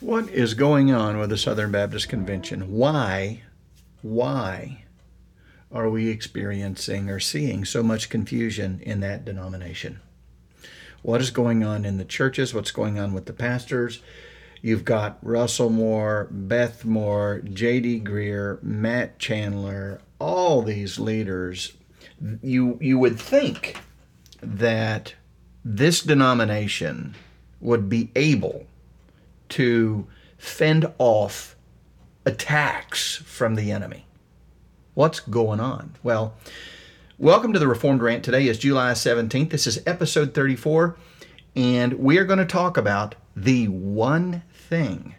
What is going on with the Southern Baptist Convention? Why, why are we experiencing or seeing so much confusion in that denomination? What is going on in the churches? What's going on with the pastors? You've got Russell Moore, Beth Moore, J.D. Greear, Matt Chandler, all these leaders. You you would think that this denomination would be able to fend off attacks from the enemy. What's going on? Well, welcome to the Reformed Rant. Today is July 17th. This is episode 34, and we are going to talk about the one thing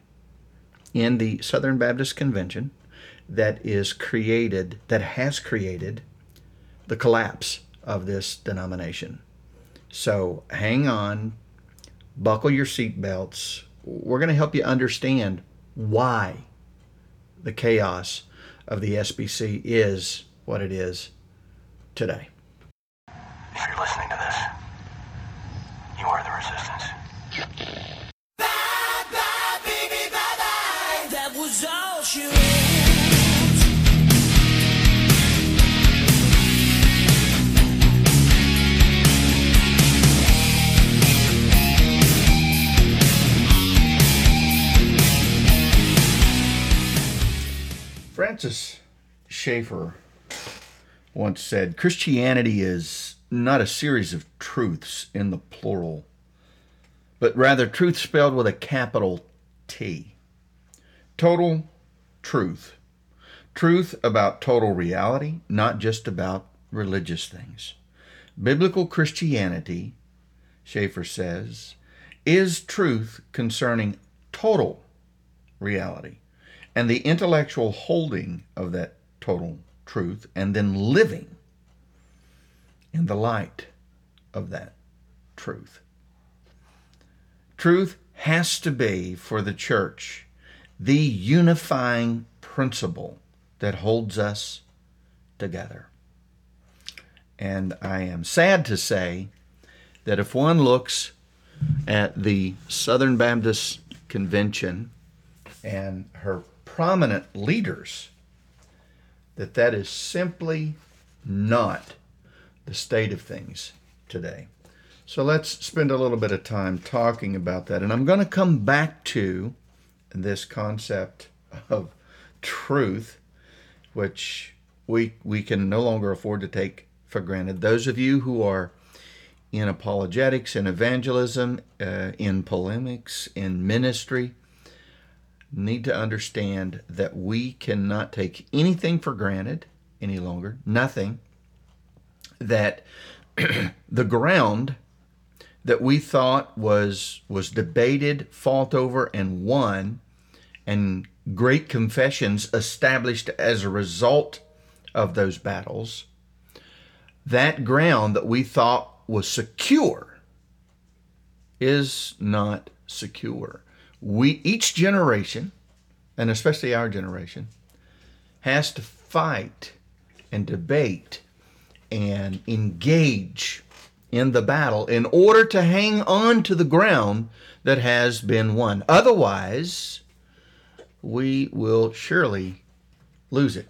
in the Southern Baptist Convention that is created, that has created the collapse of this denomination. So hang on, buckle your seatbelts. We're going to help you understand why the chaos of the SBC is what it is today. If you're listening to this, you are the resistance. Bye bye, baby, bye bye. That was all she wrote. Francis Schaeffer once said Christianity is not a series of truths in the plural, but rather truth spelled with a capital T. Total truth. Truth about total reality, not just about religious things. Biblical Christianity, Schaeffer says, is truth concerning total reality and the intellectual holding of that total truth and then living in the light of that truth. Truth has to be for the church the unifying principle that holds us together. And I am sad to say that if one looks at the Southern Baptist Convention and her prominent leaders, that that is simply not the state of things today. So let's spend a little bit of time talking about that. And I'm going to come back to this concept of truth, which we, we can no longer afford to take for granted. Those of you who are in apologetics, in evangelism, uh, in polemics, in ministry, need to understand that we cannot take anything for granted any longer, nothing. That the ground that we thought was was debated, fought over, and won, and great confessions established as a result of those battles, that ground that we thought was secure is not secure. We each generation, and especially our generation, has to fight and debate and engage in the battle in order to hang on to the ground that has been won. Otherwise, we will surely lose it.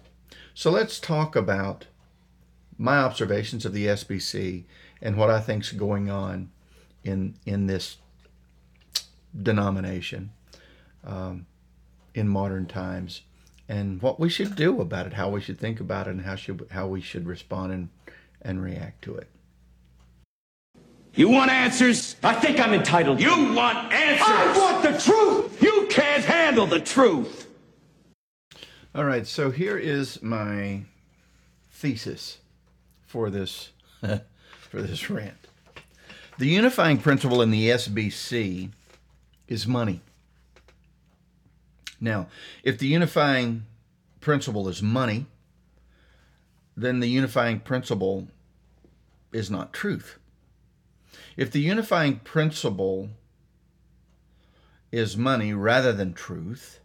So let's talk about my observations of the SBC and what I think's going on in in this denomination um, in modern times, and what we should do about it, how we should think about it, and how should how we should respond and and react to it. You want answers? I think I'm entitled. You want answers? I want the truth. You can't handle the truth. All right, so here is my thesis for this for this rant. The unifying principle in the SBC is money. Now, if the unifying principle is money, then the unifying principle is not truth. If the unifying principle is money rather than truth,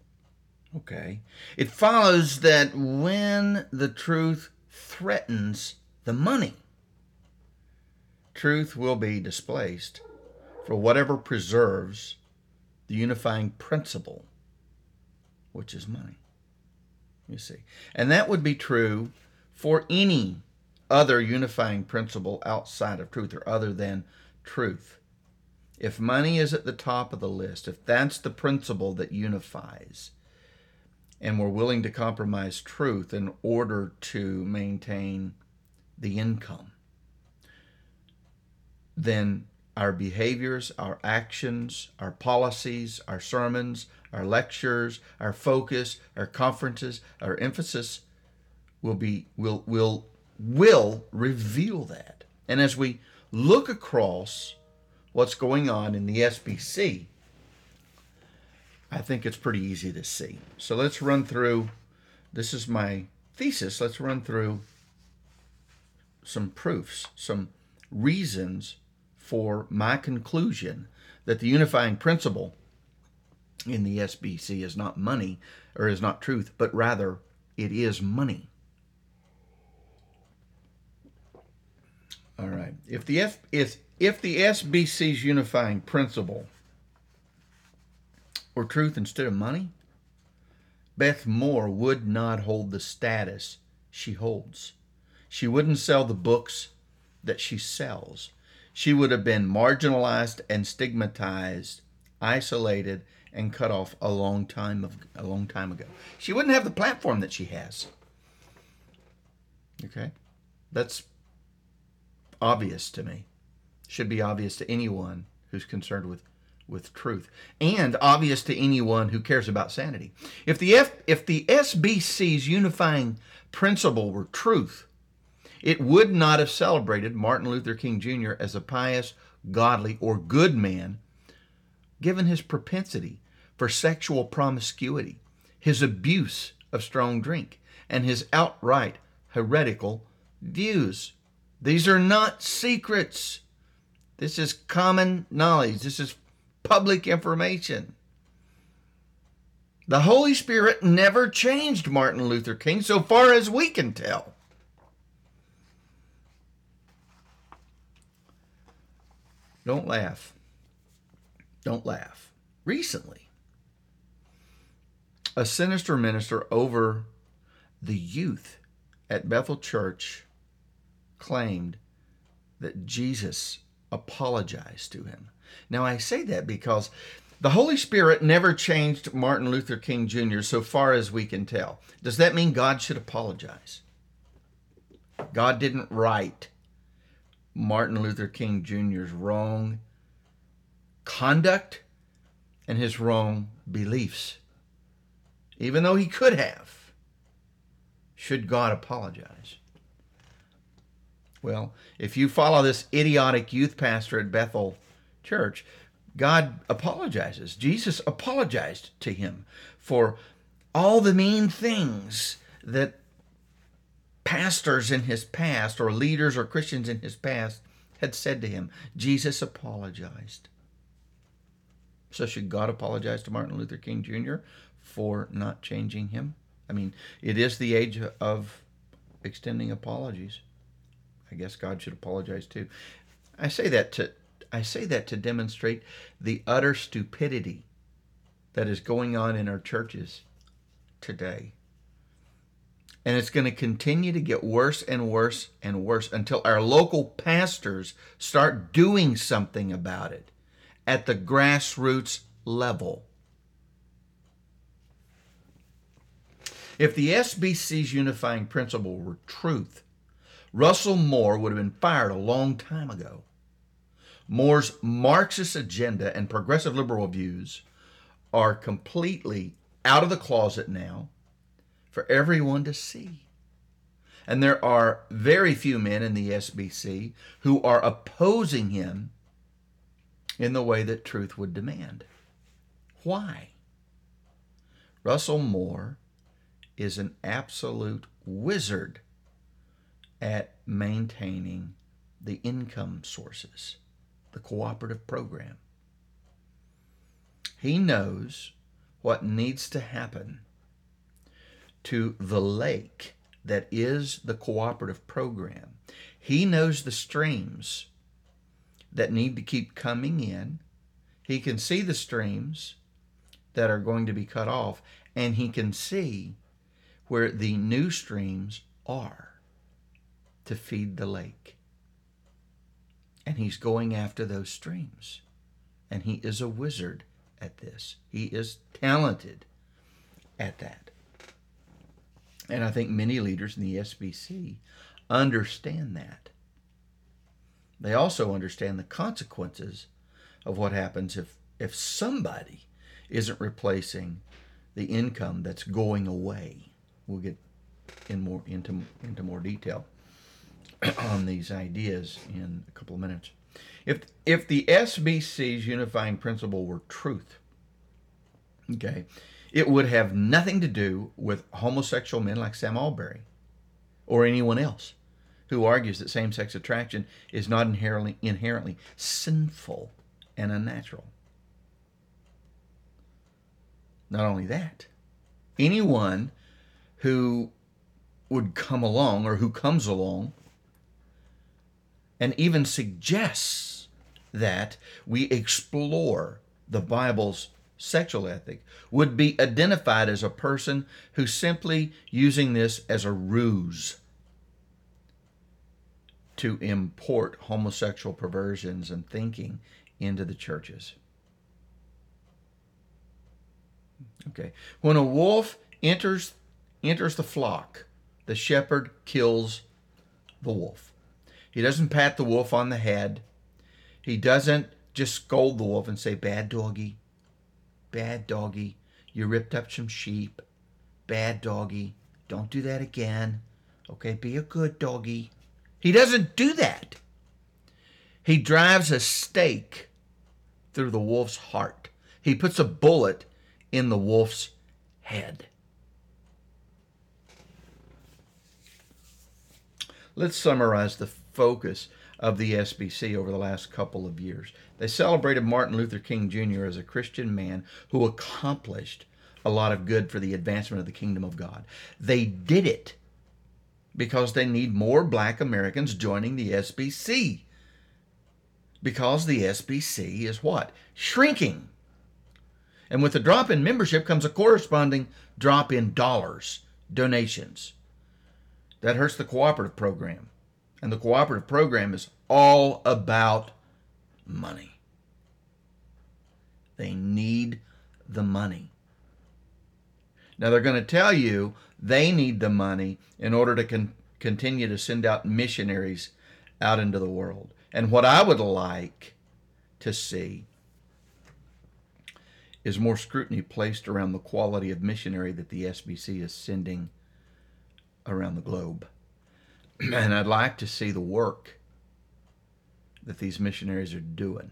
okay, it follows that when the truth threatens the money, truth will be displaced for whatever preserves the unifying principle, which is money. You see. And that would be true for any other unifying principle outside of truth or other than truth. If money is at the top of the list, if that's the principle that unifies, and we're willing to compromise truth in order to maintain the income, then our behaviors, our actions, our policies, our sermons, our lectures, our focus, our conferences, our emphasis will be will will will reveal that. And as we look across what's going on in the SBC, I think it's pretty easy to see. So let's run through this is my thesis. Let's run through some proofs, some reasons for my conclusion that the unifying principle in the SBC is not money or is not truth, but rather it is money. All right. If the F, if if the SBC's unifying principle were truth instead of money, Beth Moore would not hold the status she holds. She wouldn't sell the books that she sells. She would have been marginalized and stigmatized, isolated, and cut off a long time of a long time ago. She wouldn't have the platform that she has. Okay? That's obvious to me. Should be obvious to anyone who's concerned with with truth and obvious to anyone who cares about sanity. If the F, if the SBC's unifying principle were truth, it would not have celebrated Martin Luther King Jr. as a pious, godly, or good man, given his propensity for sexual promiscuity, his abuse of strong drink, and his outright heretical views. These are not secrets. This is common knowledge. This is public information. The Holy Spirit never changed Martin Luther King, so far as we can tell. Don't laugh. Don't laugh. Recently, a sinister minister over the youth at Bethel Church claimed that Jesus apologized to him. Now, I say that because the Holy Spirit never changed Martin Luther King Jr. so far as we can tell. Does that mean God should apologize? God didn't write Martin Luther King Jr.'s wrong conduct and his wrong beliefs, even though he could have. Should God apologize? Well, if you follow this idiotic youth pastor at Bethel Church, God apologizes. Jesus apologized to him for all the mean things that pastors in his past or leaders or Christians in his past had said to him. Jesus apologized. So, should God apologize to Martin Luther King Jr. for not changing him? I mean, it is the age of extending apologies. I guess God should apologize too. I say that to I say that to demonstrate the utter stupidity that is going on in our churches today. And it's going to continue to get worse and worse and worse until our local pastors start doing something about it at the grassroots level. If the SBC's unifying principle were truth, Russell Moore would have been fired a long time ago. Moore's Marxist agenda and progressive liberal views are completely out of the closet now for everyone to see. And there are very few men in the SBC who are opposing him in the way that truth would demand. Why? Russell Moore is an absolute wizard at maintaining the income sources, the cooperative program. He knows what needs to happen to the lake that is the cooperative program. He knows the streams that need to keep coming in. He can see the streams that are going to be cut off, and he can see where the new streams are to feed the lake. And he's going after those streams. And he is a wizard at this. He is talented at that. And I think many leaders in the SBC understand that. They also understand the consequences of what happens if, if somebody isn't replacing the income that's going away. We'll get in more into into more detail on these ideas in a couple of minutes. If if the SBC's unifying principle were truth, okay, it would have nothing to do with homosexual men like Sam Allberry or anyone else who argues that same-sex attraction is not inherently inherently sinful and unnatural. Not only that, anyone who would come along or who comes along and even suggests that we explore the Bible's sexual ethic would be identified as a person who's simply using this as a ruse to import homosexual perversions and thinking into the churches. Okay. When a wolf enters enters the flock, the shepherd kills the wolf. He doesn't pat the wolf on the head. He doesn't just scold the wolf and say, Bad doggy, bad doggy, you ripped up some sheep. Bad doggy, don't do that again. Okay, be a good doggy. He doesn't do that. He drives a stake through the wolf's heart. He puts a bullet in the wolf's head. Let's summarize the focus of the SBC over the last couple of years. They celebrated Martin Luther King Jr. as a Christian man who accomplished a lot of good for the advancement of the kingdom of God. They did it because they need more black Americans joining the SBC. Because the SBC is what? Shrinking. And with the drop in membership comes a corresponding drop in dollars, donations. That hurts the cooperative program. And the cooperative program is all about money. They need the money. Now they're going to tell you they need the money in order to con- continue to send out missionaries out into the world. And what I would like to see is more scrutiny placed around the quality of missionary that the SBC is sending around the globe. and I'd like to see the work that these missionaries are doing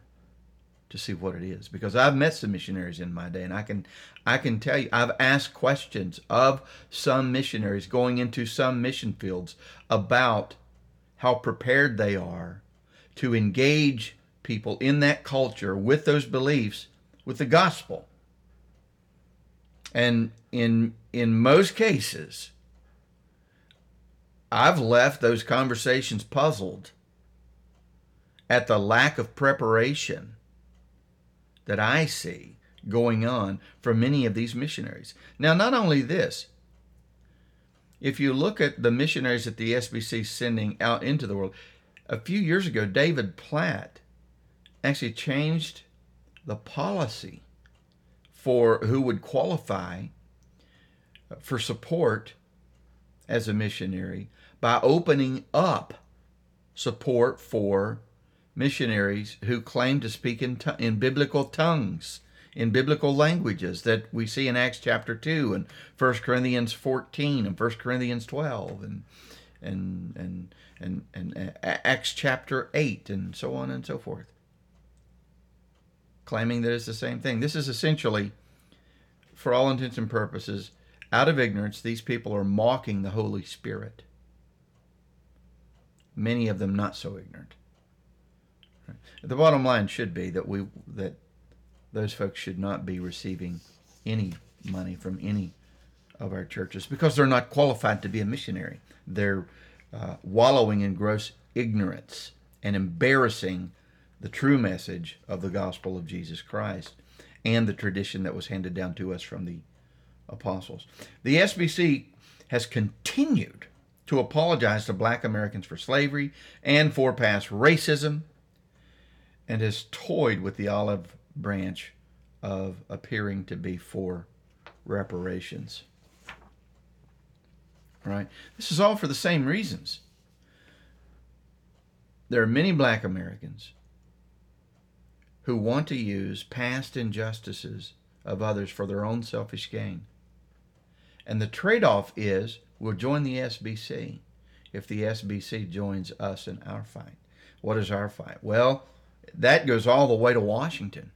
to see what it is because I've met some missionaries in my day and I can I can tell you I've asked questions of some missionaries going into some mission fields about how prepared they are to engage people in that culture with those beliefs with the gospel. And in in most cases I've left those conversations puzzled at the lack of preparation that I see going on for many of these missionaries. Now, not only this, if you look at the missionaries that the SBC is sending out into the world, a few years ago, David Platt actually changed the policy for who would qualify for support as a missionary by opening up support for missionaries who claim to speak in, in biblical tongues, in biblical languages that we see in Acts chapter 2 and 1 Corinthians 14 and 1 Corinthians 12 and and and and, and, and uh, Acts chapter 8 and so on and so forth. Claiming that it's the same thing. This is essentially, for all intents and purposes, out of ignorance, these people are mocking the Holy Spirit. Many of them not so ignorant. The bottom line should be that we that those folks should not be receiving any money from any of our churches because they're not qualified to be a missionary. They're uh, wallowing in gross ignorance and embarrassing the true message of the gospel of Jesus Christ. and the tradition that was handed down to us from the apostles. The SBC has continued to apologize to black Americans for slavery and for past racism and has toyed with the olive branch of appearing to be for reparations. Right? This is all for the same reasons. There are many black Americans who want to use past injustices of others for their own selfish gain. And the trade off is we'll join the SBC if the SBC joins us in our fight. What is our fight? Well, that goes all the way to Washington.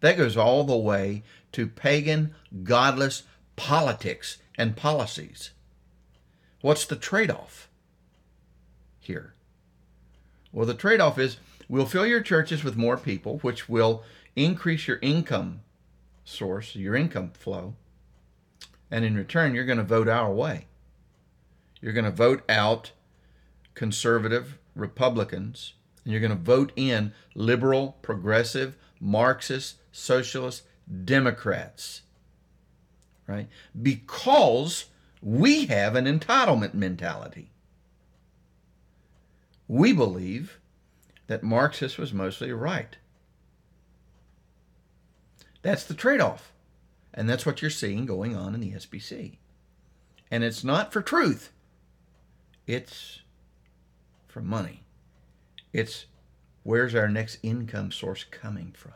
That goes all the way to pagan, godless politics and policies. What's the trade off here? Well, the trade off is we'll fill your churches with more people, which will increase your income source, your income flow. And in return, you're going to vote our way. You're going to vote out conservative Republicans, and you're going to vote in liberal, progressive, Marxist, socialist Democrats. Right? Because we have an entitlement mentality. We believe that Marxist was mostly right. That's the trade off. And that's what you're seeing going on in the SBC. And it's not for truth, it's for money. It's where's our next income source coming from?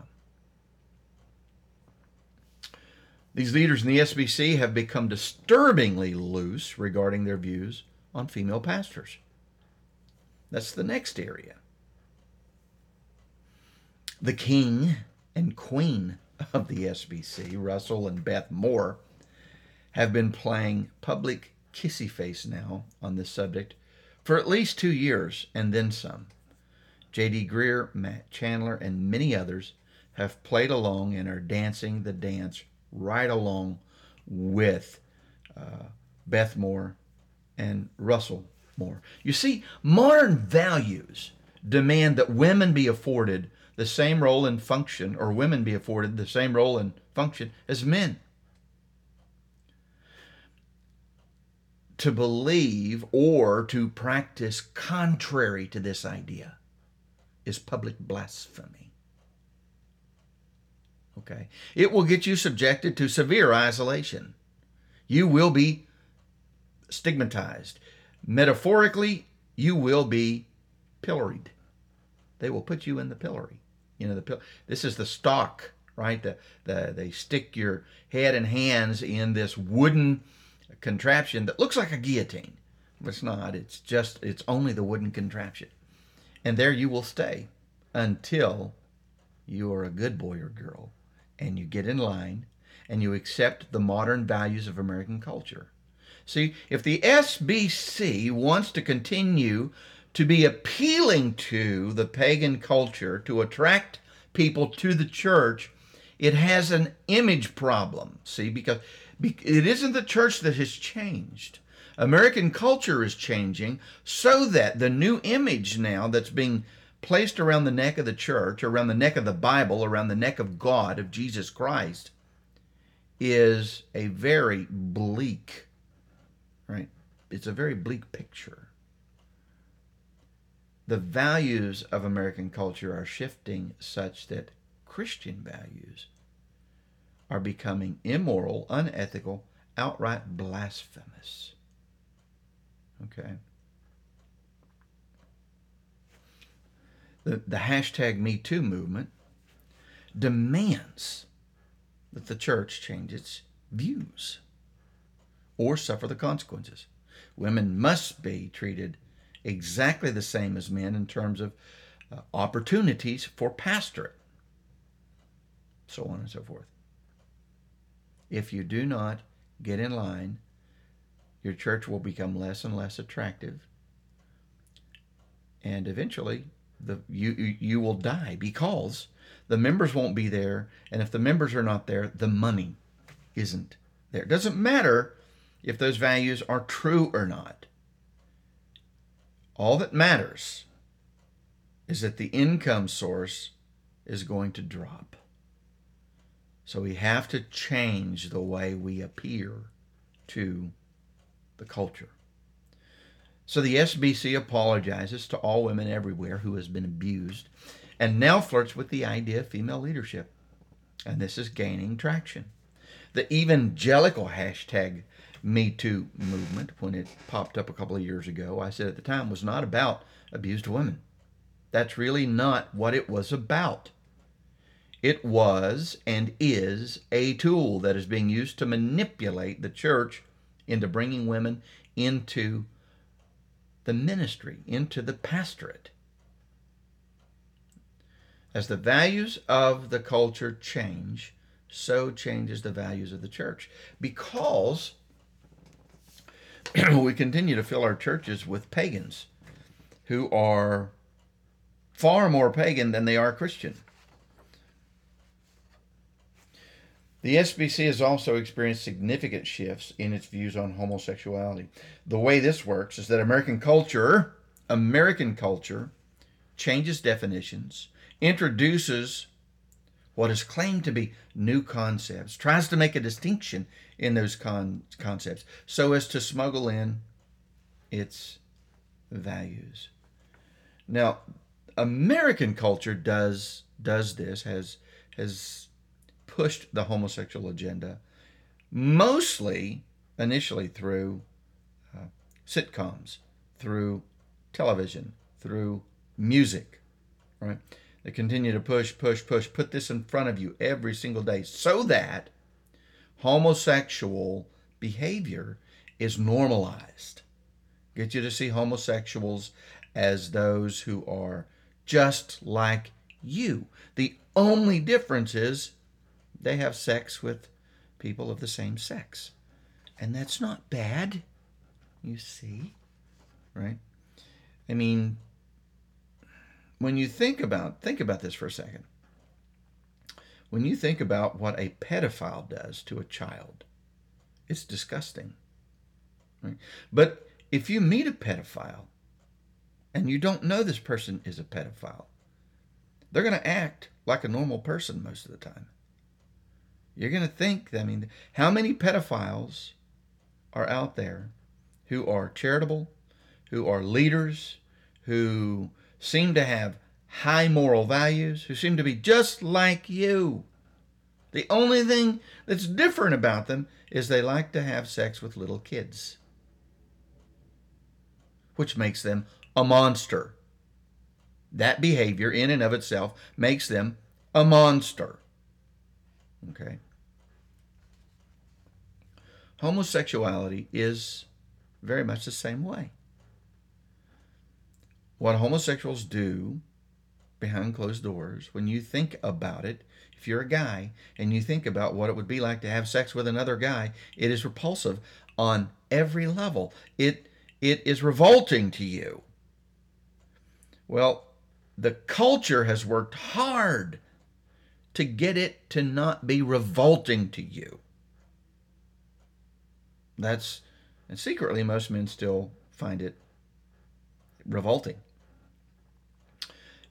These leaders in the SBC have become disturbingly loose regarding their views on female pastors. That's the next area. The king and queen of the SBC, Russell and Beth Moore, have been playing public kissy face now on this subject for at least two years and then some. J.D. Greear, Matt Chandler, and many others have played along and are dancing the dance right along with uh, Beth Moore and Russell Moore. You see, modern values demand that women be afforded the same role and function, or women be afforded the same role and function as men. To believe or to practice contrary to this idea is public blasphemy. Okay? It will get you subjected to severe isolation. You will be stigmatized. Metaphorically, you will be pilloried. They will put you in the pillory. You know, the pill. This is the stock, right? The, the they stick your head and hands in this wooden contraption that looks like a guillotine. But it's not. It's just. It's only the wooden contraption, and there you will stay until you are a good boy or girl, and you get in line, and you accept the modern values of American culture. See, if the SBC wants to continue to be appealing to the pagan culture to attract people to the church, it has an image problem. See, because it isn't the church that has changed. American culture is changing so that the new image now that's being placed around the neck of the church, around the neck of the Bible, around the neck of God, of Jesus Christ, is a very bleak, right? It's a very bleak picture the values of American culture are shifting such that Christian values are becoming immoral, unethical, outright blasphemous. Okay? The, the hashtag MeToo movement demands that the church change its views or suffer the consequences. Women must be treated exactly the same as men in terms of uh, opportunities for pastorate, so on and so forth. If you do not get in line, your church will become less and less attractive, and eventually the you you will die because the members won't be there, and if the members are not there, the money isn't there. It doesn't matter if those values are true or not. All that matters is that the income source is going to drop. So we have to change the way we appear to the culture. So the SBC apologizes to all women everywhere who has been abused and now flirts with the idea of female leadership. And this is gaining traction. The evangelical hashtag Me Too movement, when it popped up a couple of years ago, I said at the time was not about abused women. That's really not what it was about. It was and is a tool that is being used to manipulate the church into bringing women into the ministry, into the pastorate. As the values of the culture change, so changes the values of the church. Because we continue to fill our churches with pagans who are far more pagan than they are Christian. The SBC has also experienced significant shifts in its views on homosexuality. The way this works is that American culture, American culture, changes definitions, introduces what is claimed to be new concepts, tries to make a distinction in those con- concepts so as to smuggle in its values. Now, American culture does does this has has pushed the homosexual agenda mostly initially through uh, sitcoms, through television, through music, right? They continue to push, push, push, put this in front of you every single day so that homosexual behavior is normalized. Get you to see homosexuals as those who are just like you. The only difference is they have sex with people of the same sex. And that's not bad, you see, right? I mean, when you think about think about this for a second. When you think about what a pedophile does to a child, it's disgusting. Right? But if you meet a pedophile and you don't know this person is a pedophile, they're going to act like a normal person most of the time. You're going to think, I mean, how many pedophiles are out there who are charitable, who are leaders, who seem to have high moral values, who seem to be just like you. The only thing that's different about them is they like to have sex with little kids, which makes them a monster. That behavior, in and of itself, makes them a monster. Okay? Homosexuality is very much the same way what homosexuals do behind closed doors, when you think about it, if you're a guy and you think about what it would be like to have sex with another guy, it is repulsive on every level. It it is revolting to you. Well, the culture has worked hard to get it to not be revolting to you. That's and secretly most men still find it revolting.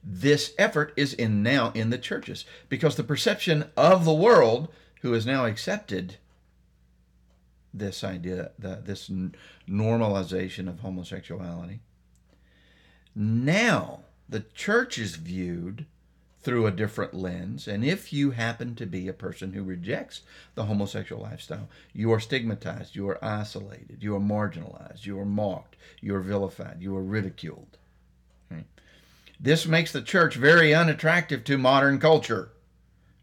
This effort is in now in the churches because the perception of the world who has now accepted this idea the, this normalization of homosexuality now the church is viewed through a different lens. And if you happen to be a person who rejects the homosexual lifestyle you are stigmatized you are isolated you are marginalized you are mocked you are vilified you are ridiculed. This makes the church very unattractive to modern culture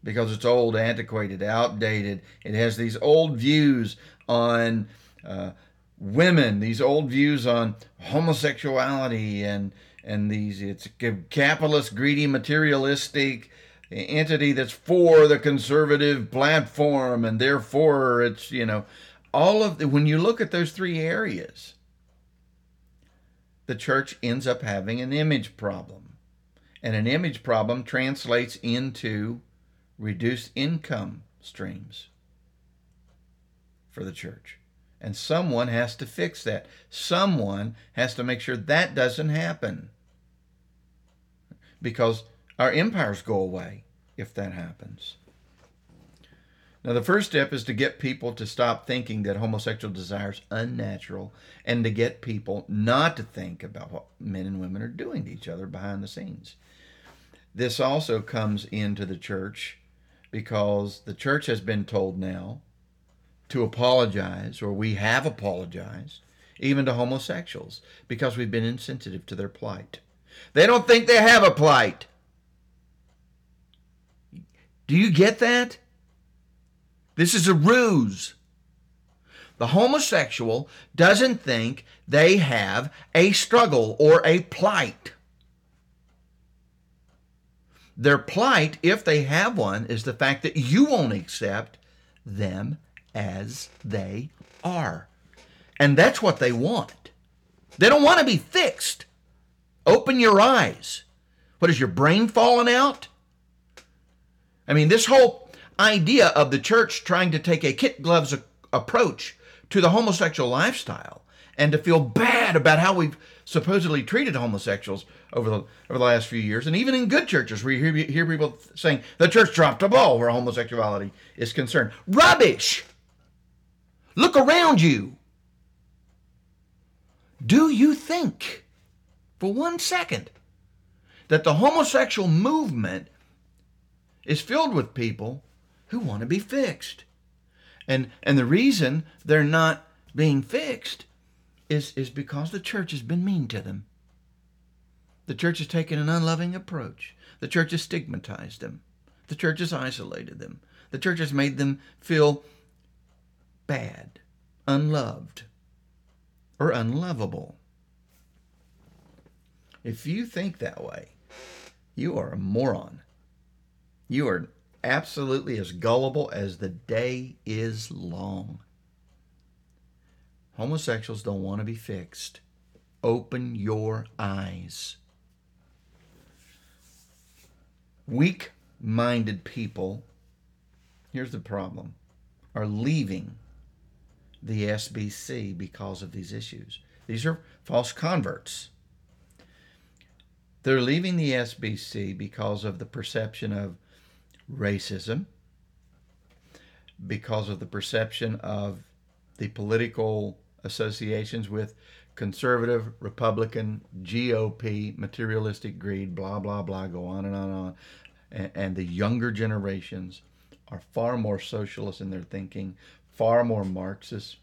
because it's old, antiquated, outdated. It has these old views on uh, women, these old views on homosexuality, and and these it's a capitalist, greedy, materialistic entity that's for the conservative platform, and therefore it's you know all of the, when you look at those three areas, the church ends up having an image problem and an image problem translates into reduced income streams for the church. And someone has to fix that. Someone has to make sure that doesn't happen. Because our empires go away if that happens. Now, the first step is to get people to stop thinking that homosexual desire is unnatural and to get people not to think about what men and women are doing to each other behind the scenes. This also comes into the church because the church has been told now to apologize, or we have apologized, even to homosexuals, because we've been insensitive to their plight. They don't think they have a plight. Do you get that? This is a ruse. The homosexual doesn't think they have a struggle or a plight. Their plight, if they have one, is the fact that you won't accept them as they are. And that's what they want. They don't want to be fixed. Open your eyes. What is your brain falling out? I mean, this whole idea of the church trying to take a kit gloves a- approach to the homosexual lifestyle and to feel bad about how we've supposedly treated homosexuals over the over the last few years, and even in good churches, we hear, hear people saying the church dropped a ball where homosexuality is concerned. Rubbish. Look around you. Do you think, for one second, that the homosexual movement is filled with people who want to be fixed? And and the reason they're not being fixed is is because the church has been mean to them. The church has taken an unloving approach. The church has stigmatized them. The church has isolated them. The church has made them feel bad, unloved, or unlovable. If you think that way, you are a moron. You are absolutely as gullible as the day is long. Homosexuals don't want to be fixed. Open your eyes. Weak minded people, here's the problem, are leaving the SBC because of these issues. These are false converts. They're leaving the SBC because of the perception of racism, because of the perception of the political associations with conservative, Republican, GOP, materialistic greed, blah, blah, blah, go on and on and on. And, and the younger generations are far more socialist in their thinking, far more Marxist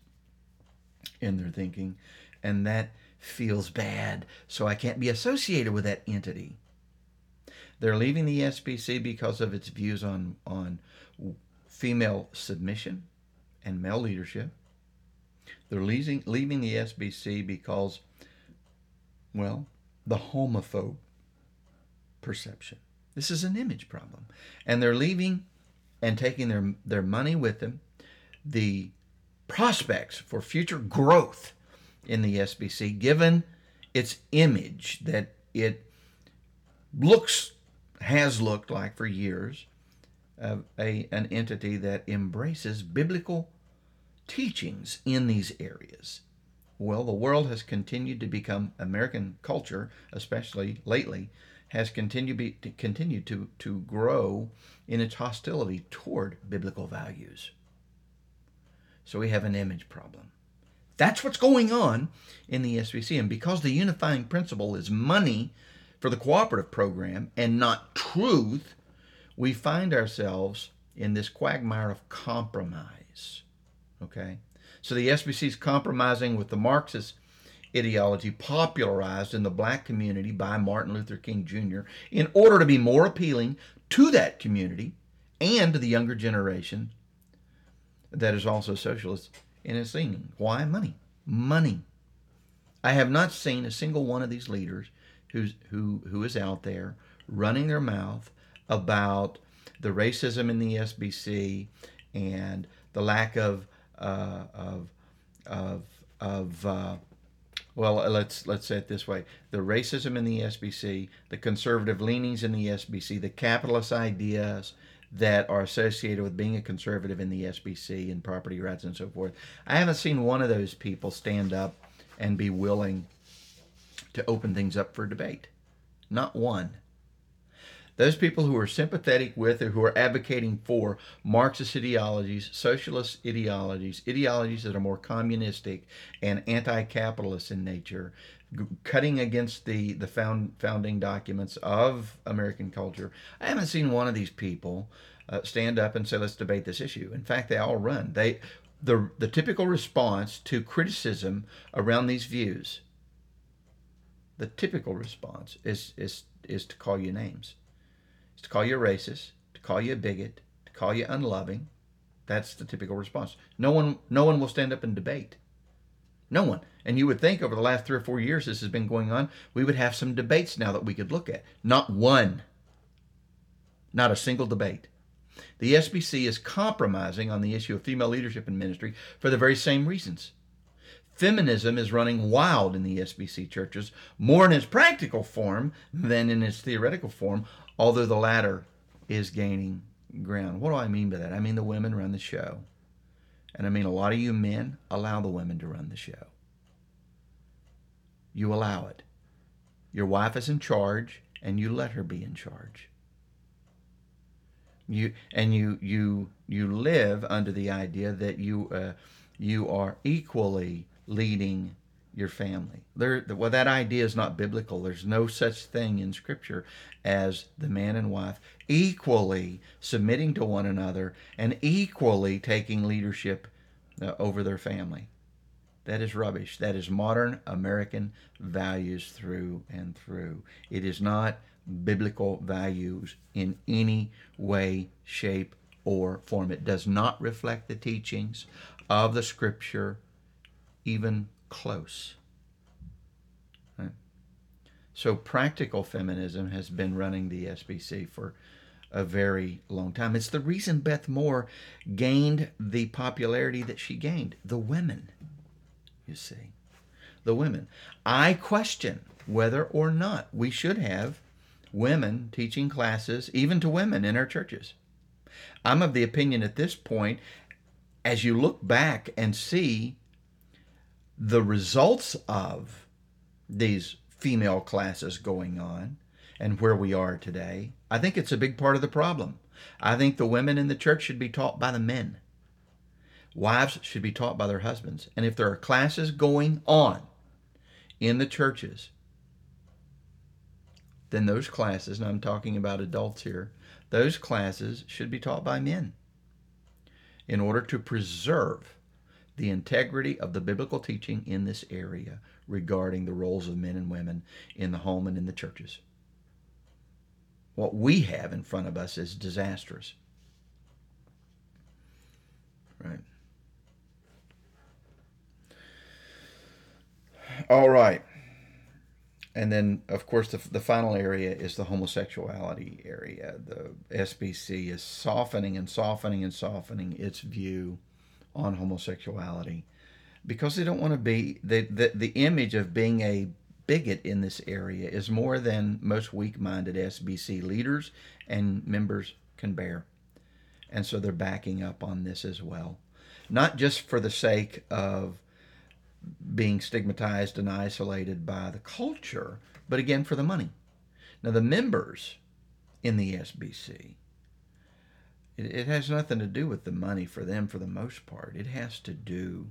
in their thinking, and that feels bad. So I can't be associated with that entity. They're leaving the SBC because of its views on, on female submission and male leadership. They're leaving, leaving the SBC because, well, the homophobe perception. This is an image problem. And they're leaving and taking their, their money with them. The prospects for future growth in the SBC, given its image that it looks, has looked like for years, uh, a, an entity that embraces biblical teachings in these areas. Well, the world has continued to become American culture, especially lately, has continued be, to to, to grow in its hostility toward biblical values. So we have an image problem. That's what's going on in the SBC. And because the unifying principle is money for the cooperative program and not truth, we find ourselves in this quagmire of compromise. Okay? So the SBC is compromising with the Marxist ideology popularized in the black community by Martin Luther King Jr. in order to be more appealing to that community and to the younger generation that is also socialist in its leaning. Why? Money. Money. I have not seen a single one of these leaders who's, who, who is out there running their mouth about the racism in the SBC and the lack of uh, of of of uh, well let's let's say it this way the racism in the SBC the conservative leanings in the SBC the capitalist ideas that are associated with being a conservative in the SBC and property rights and so forth. I haven't seen one of those people stand up and be willing to open things up for debate. Not one. Those people who are sympathetic with or who are advocating for Marxist ideologies, socialist ideologies, ideologies that are more communistic and anti-capitalist in nature, cutting against the the found, founding documents of American culture. I haven't seen one of these people uh, stand up and say, "Let's debate this issue." In fact, they all run. They the the typical response to criticism around these views. The typical response is is is to call you names is to call you a racist, to call you a bigot, to call you unloving. That's the typical response. No one, no one will stand up and debate. No one. And you would think over the last three or four years this has been going on, we would have some debates now that we could look at. Not one. Not a single debate. The SBC is compromising on the issue of female leadership in ministry for the very same reasons. Feminism is running wild in the SBC churches, more in its practical form than in its theoretical form, although the latter is gaining ground. What do I mean by that? I mean the women run the show. And I mean a lot of you men allow the women to run the show. You allow it. Your wife is in charge and you let her be in charge. You and you you you live under the idea that you uh, you are equally leading your family. There, well, that idea is not biblical. There's no such thing in Scripture as the man and wife equally submitting to one another and equally taking leadership uh, over their family. That is rubbish. That is modern American values through and through. It is not biblical values in any way, shape, or form. It does not reflect the teachings of the Scripture, even close. Right? So, practical feminism has been running the SBC for a very long time. It's the reason Beth Moore gained the popularity that she gained. The women, you see. The women. I question whether or not we should have women teaching classes, even to women in our churches. I'm of the opinion at this point, as you look back and see the results of these female classes going on and where we are today, I think it's a big part of the problem. I think the women in the church should be taught by the men. Wives should be taught by their husbands. And if there are classes going on in the churches, then those classes, and I'm talking about adults here, those classes should be taught by men in order to preserve the integrity of the biblical teaching in this area regarding the roles of men and women in the home and in the churches. What we have in front of us is disastrous. Right. All right. And then, of course, the, the final area is the homosexuality area. The SBC is softening and softening and softening its view on homosexuality because they don't want to be the, the the image of being a bigot in this area is more than most weak-minded SBC leaders and members can bear. And so they're backing up on this as well. Not just for the sake of being stigmatized and isolated by the culture, but again for the money. Now the members in the SBC it, it has nothing to do with the money for them for the most part. It has to do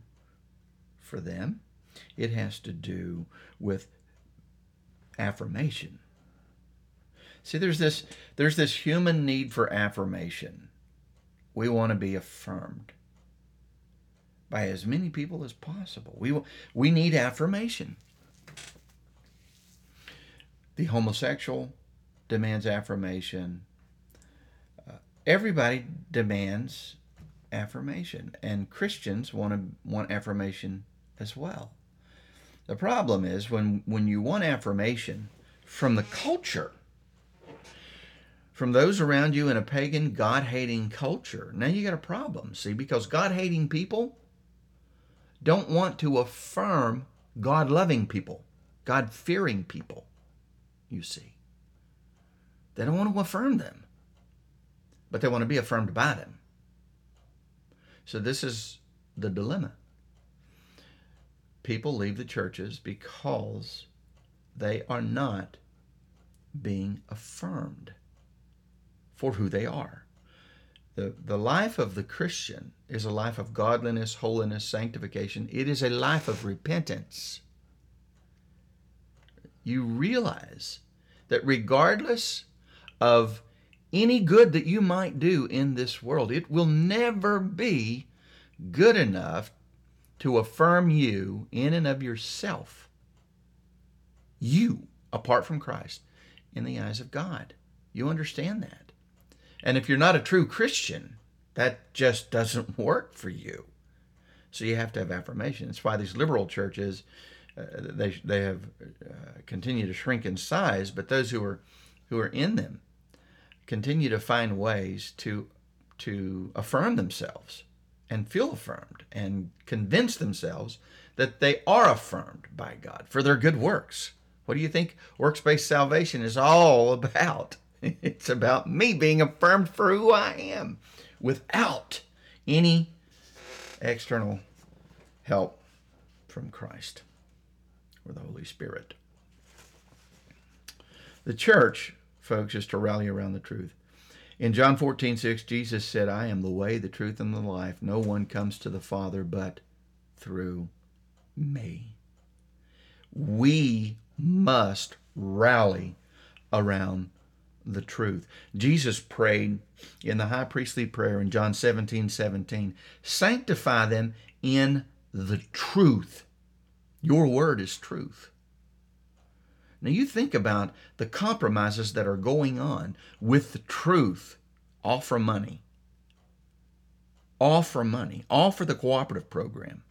for them. It has to do with affirmation. See, there's this there's this human need for affirmation. We want to be affirmed by as many people as possible. We we need affirmation. The homosexual demands affirmation everybody demands affirmation, and Christians want to want affirmation as well. The problem is when when you want affirmation from the culture, from those around you in a pagan, God-hating culture, now you got a problem. See, because God-hating people don't want to affirm God-loving people, God-fearing people. You see, they don't want to affirm them but they want to be affirmed by them. So this is the dilemma. People leave the churches because they are not being affirmed. for who they are. The, the life of the Christian is a life of godliness, holiness, sanctification. It is a life of repentance. You realize that regardless of any good that you might do in this world, it will never be good enough to affirm you in and of yourself. You, apart from Christ, in the eyes of God. You understand that. And if you're not a true Christian, that just doesn't work for you. So you have to have affirmation. That's why these liberal churches, uh, they they have uh, continued to shrink in size, but those who are who are in them continue to find ways to to affirm themselves and feel affirmed and convince themselves that they are affirmed by God for their good works. What do you think works based salvation is all about? It's about me being affirmed for who I am without any external help from Christ or the Holy Spirit. The church, folks, is to rally around the truth. In John 14, 6, Jesus said, I am the way, the truth, and the life. No one comes to the Father but through me. We must rally around the truth. Jesus prayed in the high priestly prayer in John 17 17, sanctify them in the truth. Your word is truth. Now you think about the compromises that are going on with the truth, all for money. All for money, all for the cooperative program.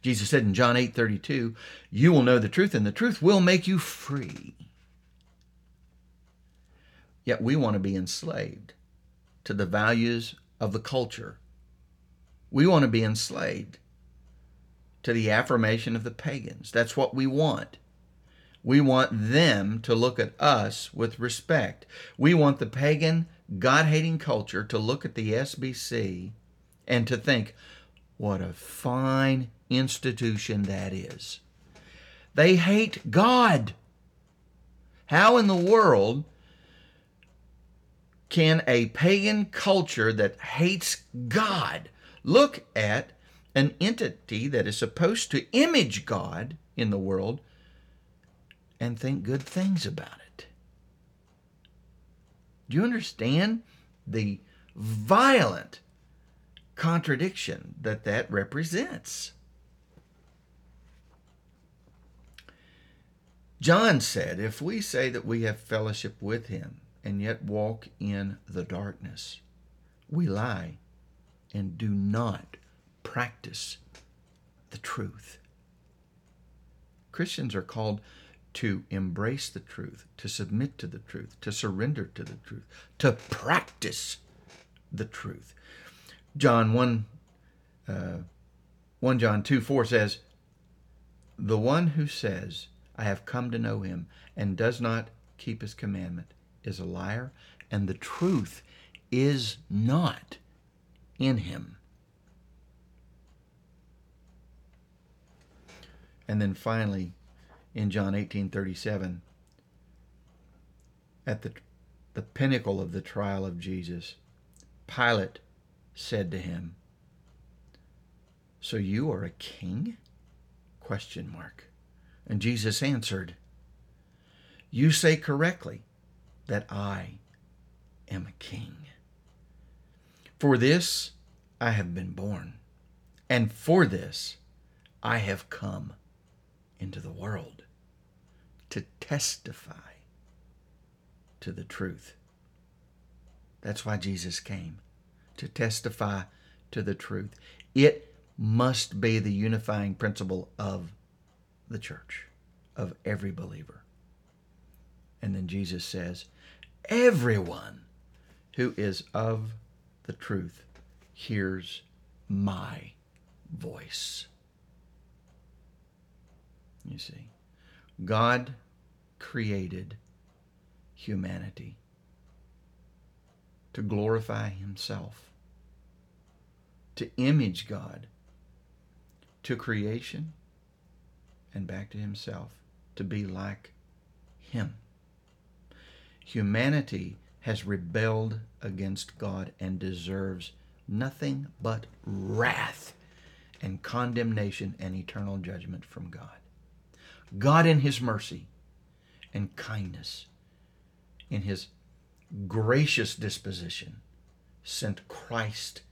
Jesus said in John 8 32, You will know the truth, and the truth will make you free. Yet we want to be enslaved to the values of the culture. We want to be enslaved to the affirmation of the pagans. That's what we want. We want them to look at us with respect. We want the pagan, God hating culture to look at the SBC and to think, what a fine institution that is. They hate God. How in the world can a pagan culture that hates God look at an entity that is supposed to image God in the world and think good things about it? Do you understand the violent contradiction that that represents? John said, If we say that we have fellowship with him and yet walk in the darkness, we lie and do not practice the truth. Christians are called to embrace the truth, to submit to the truth, to surrender to the truth, to practice the truth. John 1, uh, 1 John 2 4 says, The one who says, I have come to know him, and does not keep his commandment is a liar, and the truth is not in him. And then finally, in John 18:37 at the, the pinnacle of the trial of Jesus, Pilate said to him, So you are a king? Question mark. And Jesus answered, You say correctly that I am a king. For this I have been born, and for this I have come into the world to testify to the truth. That's why Jesus came, to testify to the truth. It must be the unifying principle of the church, of every believer. And then Jesus says, Everyone who is of the truth hears my voice. You see, God created humanity to glorify Himself, to image God, to creation, and back to Himself, to be like Him humanity has rebelled against God and deserves nothing but wrath and condemnation and eternal judgment from God. God, in His mercy and kindness, in His gracious disposition, sent Christ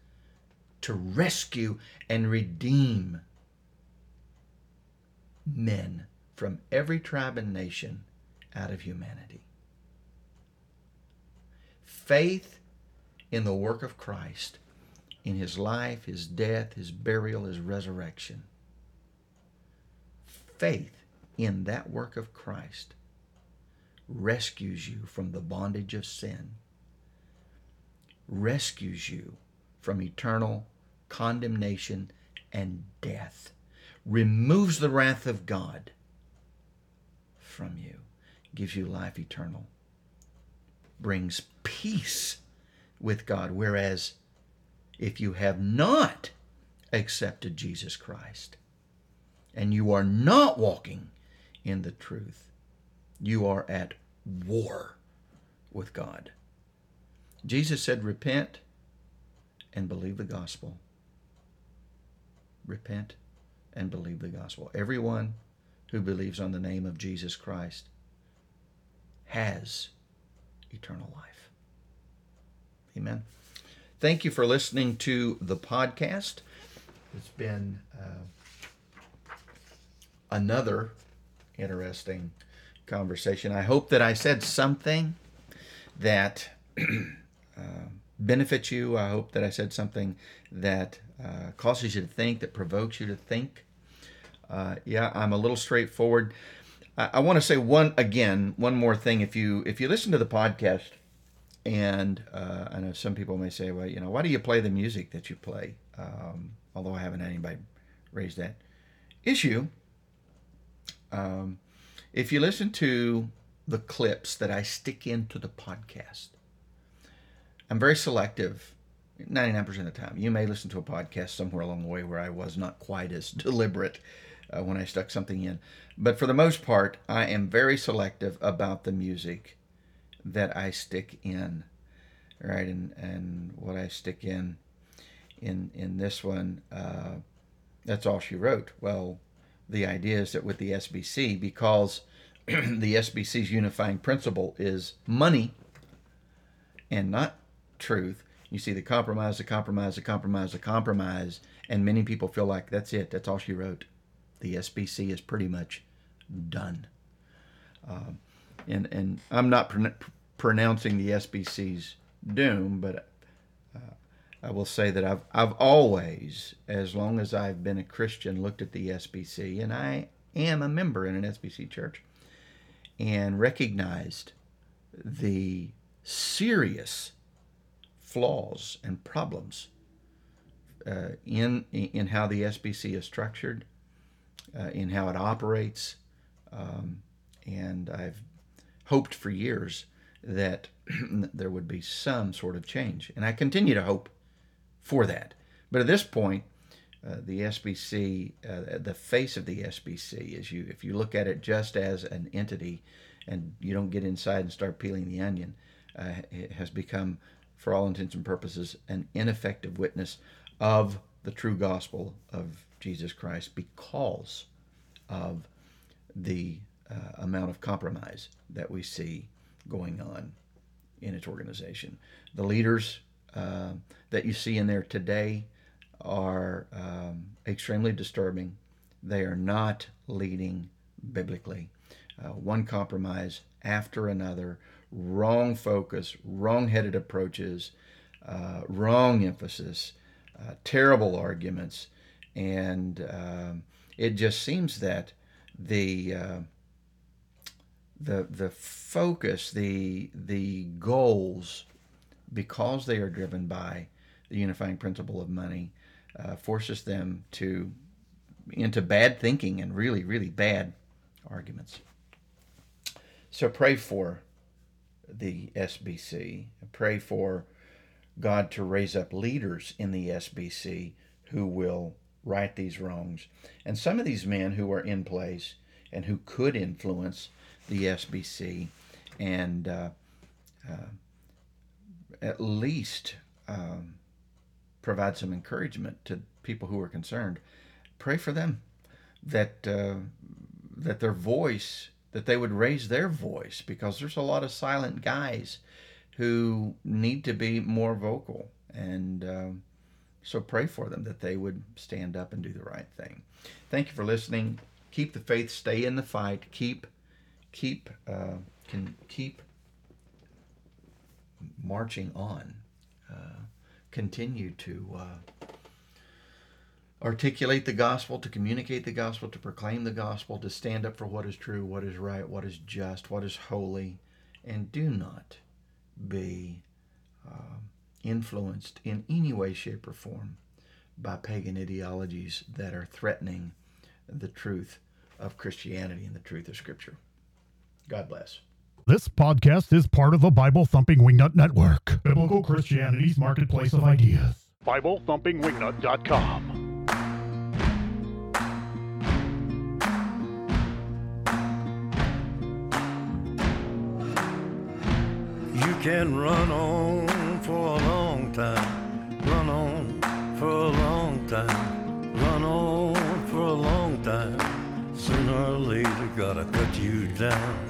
to rescue and redeem men from every tribe and nation out of humanity. Faith in the work of Christ, in his life, his death, his burial, his resurrection. Faith in that work of Christ rescues you from the bondage of sin, rescues you from eternal condemnation and death, removes the wrath of God from you, gives you life eternal, brings peace with God. Whereas if you have not accepted Jesus Christ and you are not walking in the truth, you are at war with God. Jesus said, Repent and believe the gospel. Repent and believe the gospel. Everyone who believes on the name of Jesus Christ has eternal life. Amen. Thank you for listening to the podcast. It's been uh, another interesting conversation. I hope that I said something that uh, benefits you. I hope that I said something that uh, causes you to think, that provokes you to think. Uh, yeah, I'm a little straightforward. I, I want to say one again, one more thing. If you if you listen to the podcast, and uh, I know some people may say, well, you know, why do you play the music that you play? Um, although I haven't had anybody raise that issue. Um, if you listen to the clips that I stick into the podcast, I'm very selective 99% of the time. You may listen to a podcast somewhere along the way where I was not quite as deliberate uh, when I stuck something in. But for the most part, I am very selective about the music that I stick in. Right? And, and what I stick in in in this one, uh, that's all she wrote. Well, the idea is that with the SBC, because the SBC's unifying principle is money and not truth, you see the compromise, the compromise, the compromise, the compromise, and many people feel like that's it. That's all she wrote. The SBC is pretty much done. Um, and and I'm not pron- pronouncing the SBC's doom, but I will say that I've I've always, as long as I've been a Christian, looked at the SBC, and I am a member in an SBC church, and recognized the serious flaws and problems uh, in in how the SBC is structured, uh, in how it operates, um, and I've hoped for years that there would be some sort of change, and I continue to hope for that. But at this point, uh, the SBC, uh, the face of the SBC, is you if you look at it just as an entity, and you don't get inside and start peeling the onion, uh, it has become for all intents and purposes, an ineffective witness of the true gospel of Jesus Christ because of the uh, amount of compromise that we see going on in its organization. The leaders uh, that you see in there today are um, extremely disturbing. They are not leading biblically. Uh, one compromise after another, wrong focus, wrong headed approaches, uh, wrong emphasis, uh, terrible arguments. And um, it just seems that the uh, the the focus, the the goals, because they are driven by the unifying principle of money, uh, forces them to into bad thinking and really really bad arguments. So pray for the SBC. Pray for God to raise up leaders in the SBC who will right these wrongs. And some of these men who are in place and who could influence the SBC and uh, uh, at least um, provide some encouragement to people who are concerned. Pray for them that uh, that their voice that they would raise their voice because there's a lot of silent guys who need to be more vocal. And um, so pray for them that they would stand up and do the right thing. Thank you for listening. Keep the faith. Stay in the fight. Keep keep uh, can keep marching on uh, continue to uh, articulate the gospel, to communicate the gospel, to proclaim the gospel, to stand up for what is true, what is right, what is just, what is holy, and do not be uh, influenced in any way, shape, or form by pagan ideologies that are threatening the truth of Christianity and the truth of Scripture. God bless. This podcast is part of the Bible Thumping Wingnut Network, Biblical Christianity's marketplace of ideas. BibleThumpingWingnut.com. You can run on for a long time, run on for a long time, run on for a long time. Sooner or later, gotta cut you down.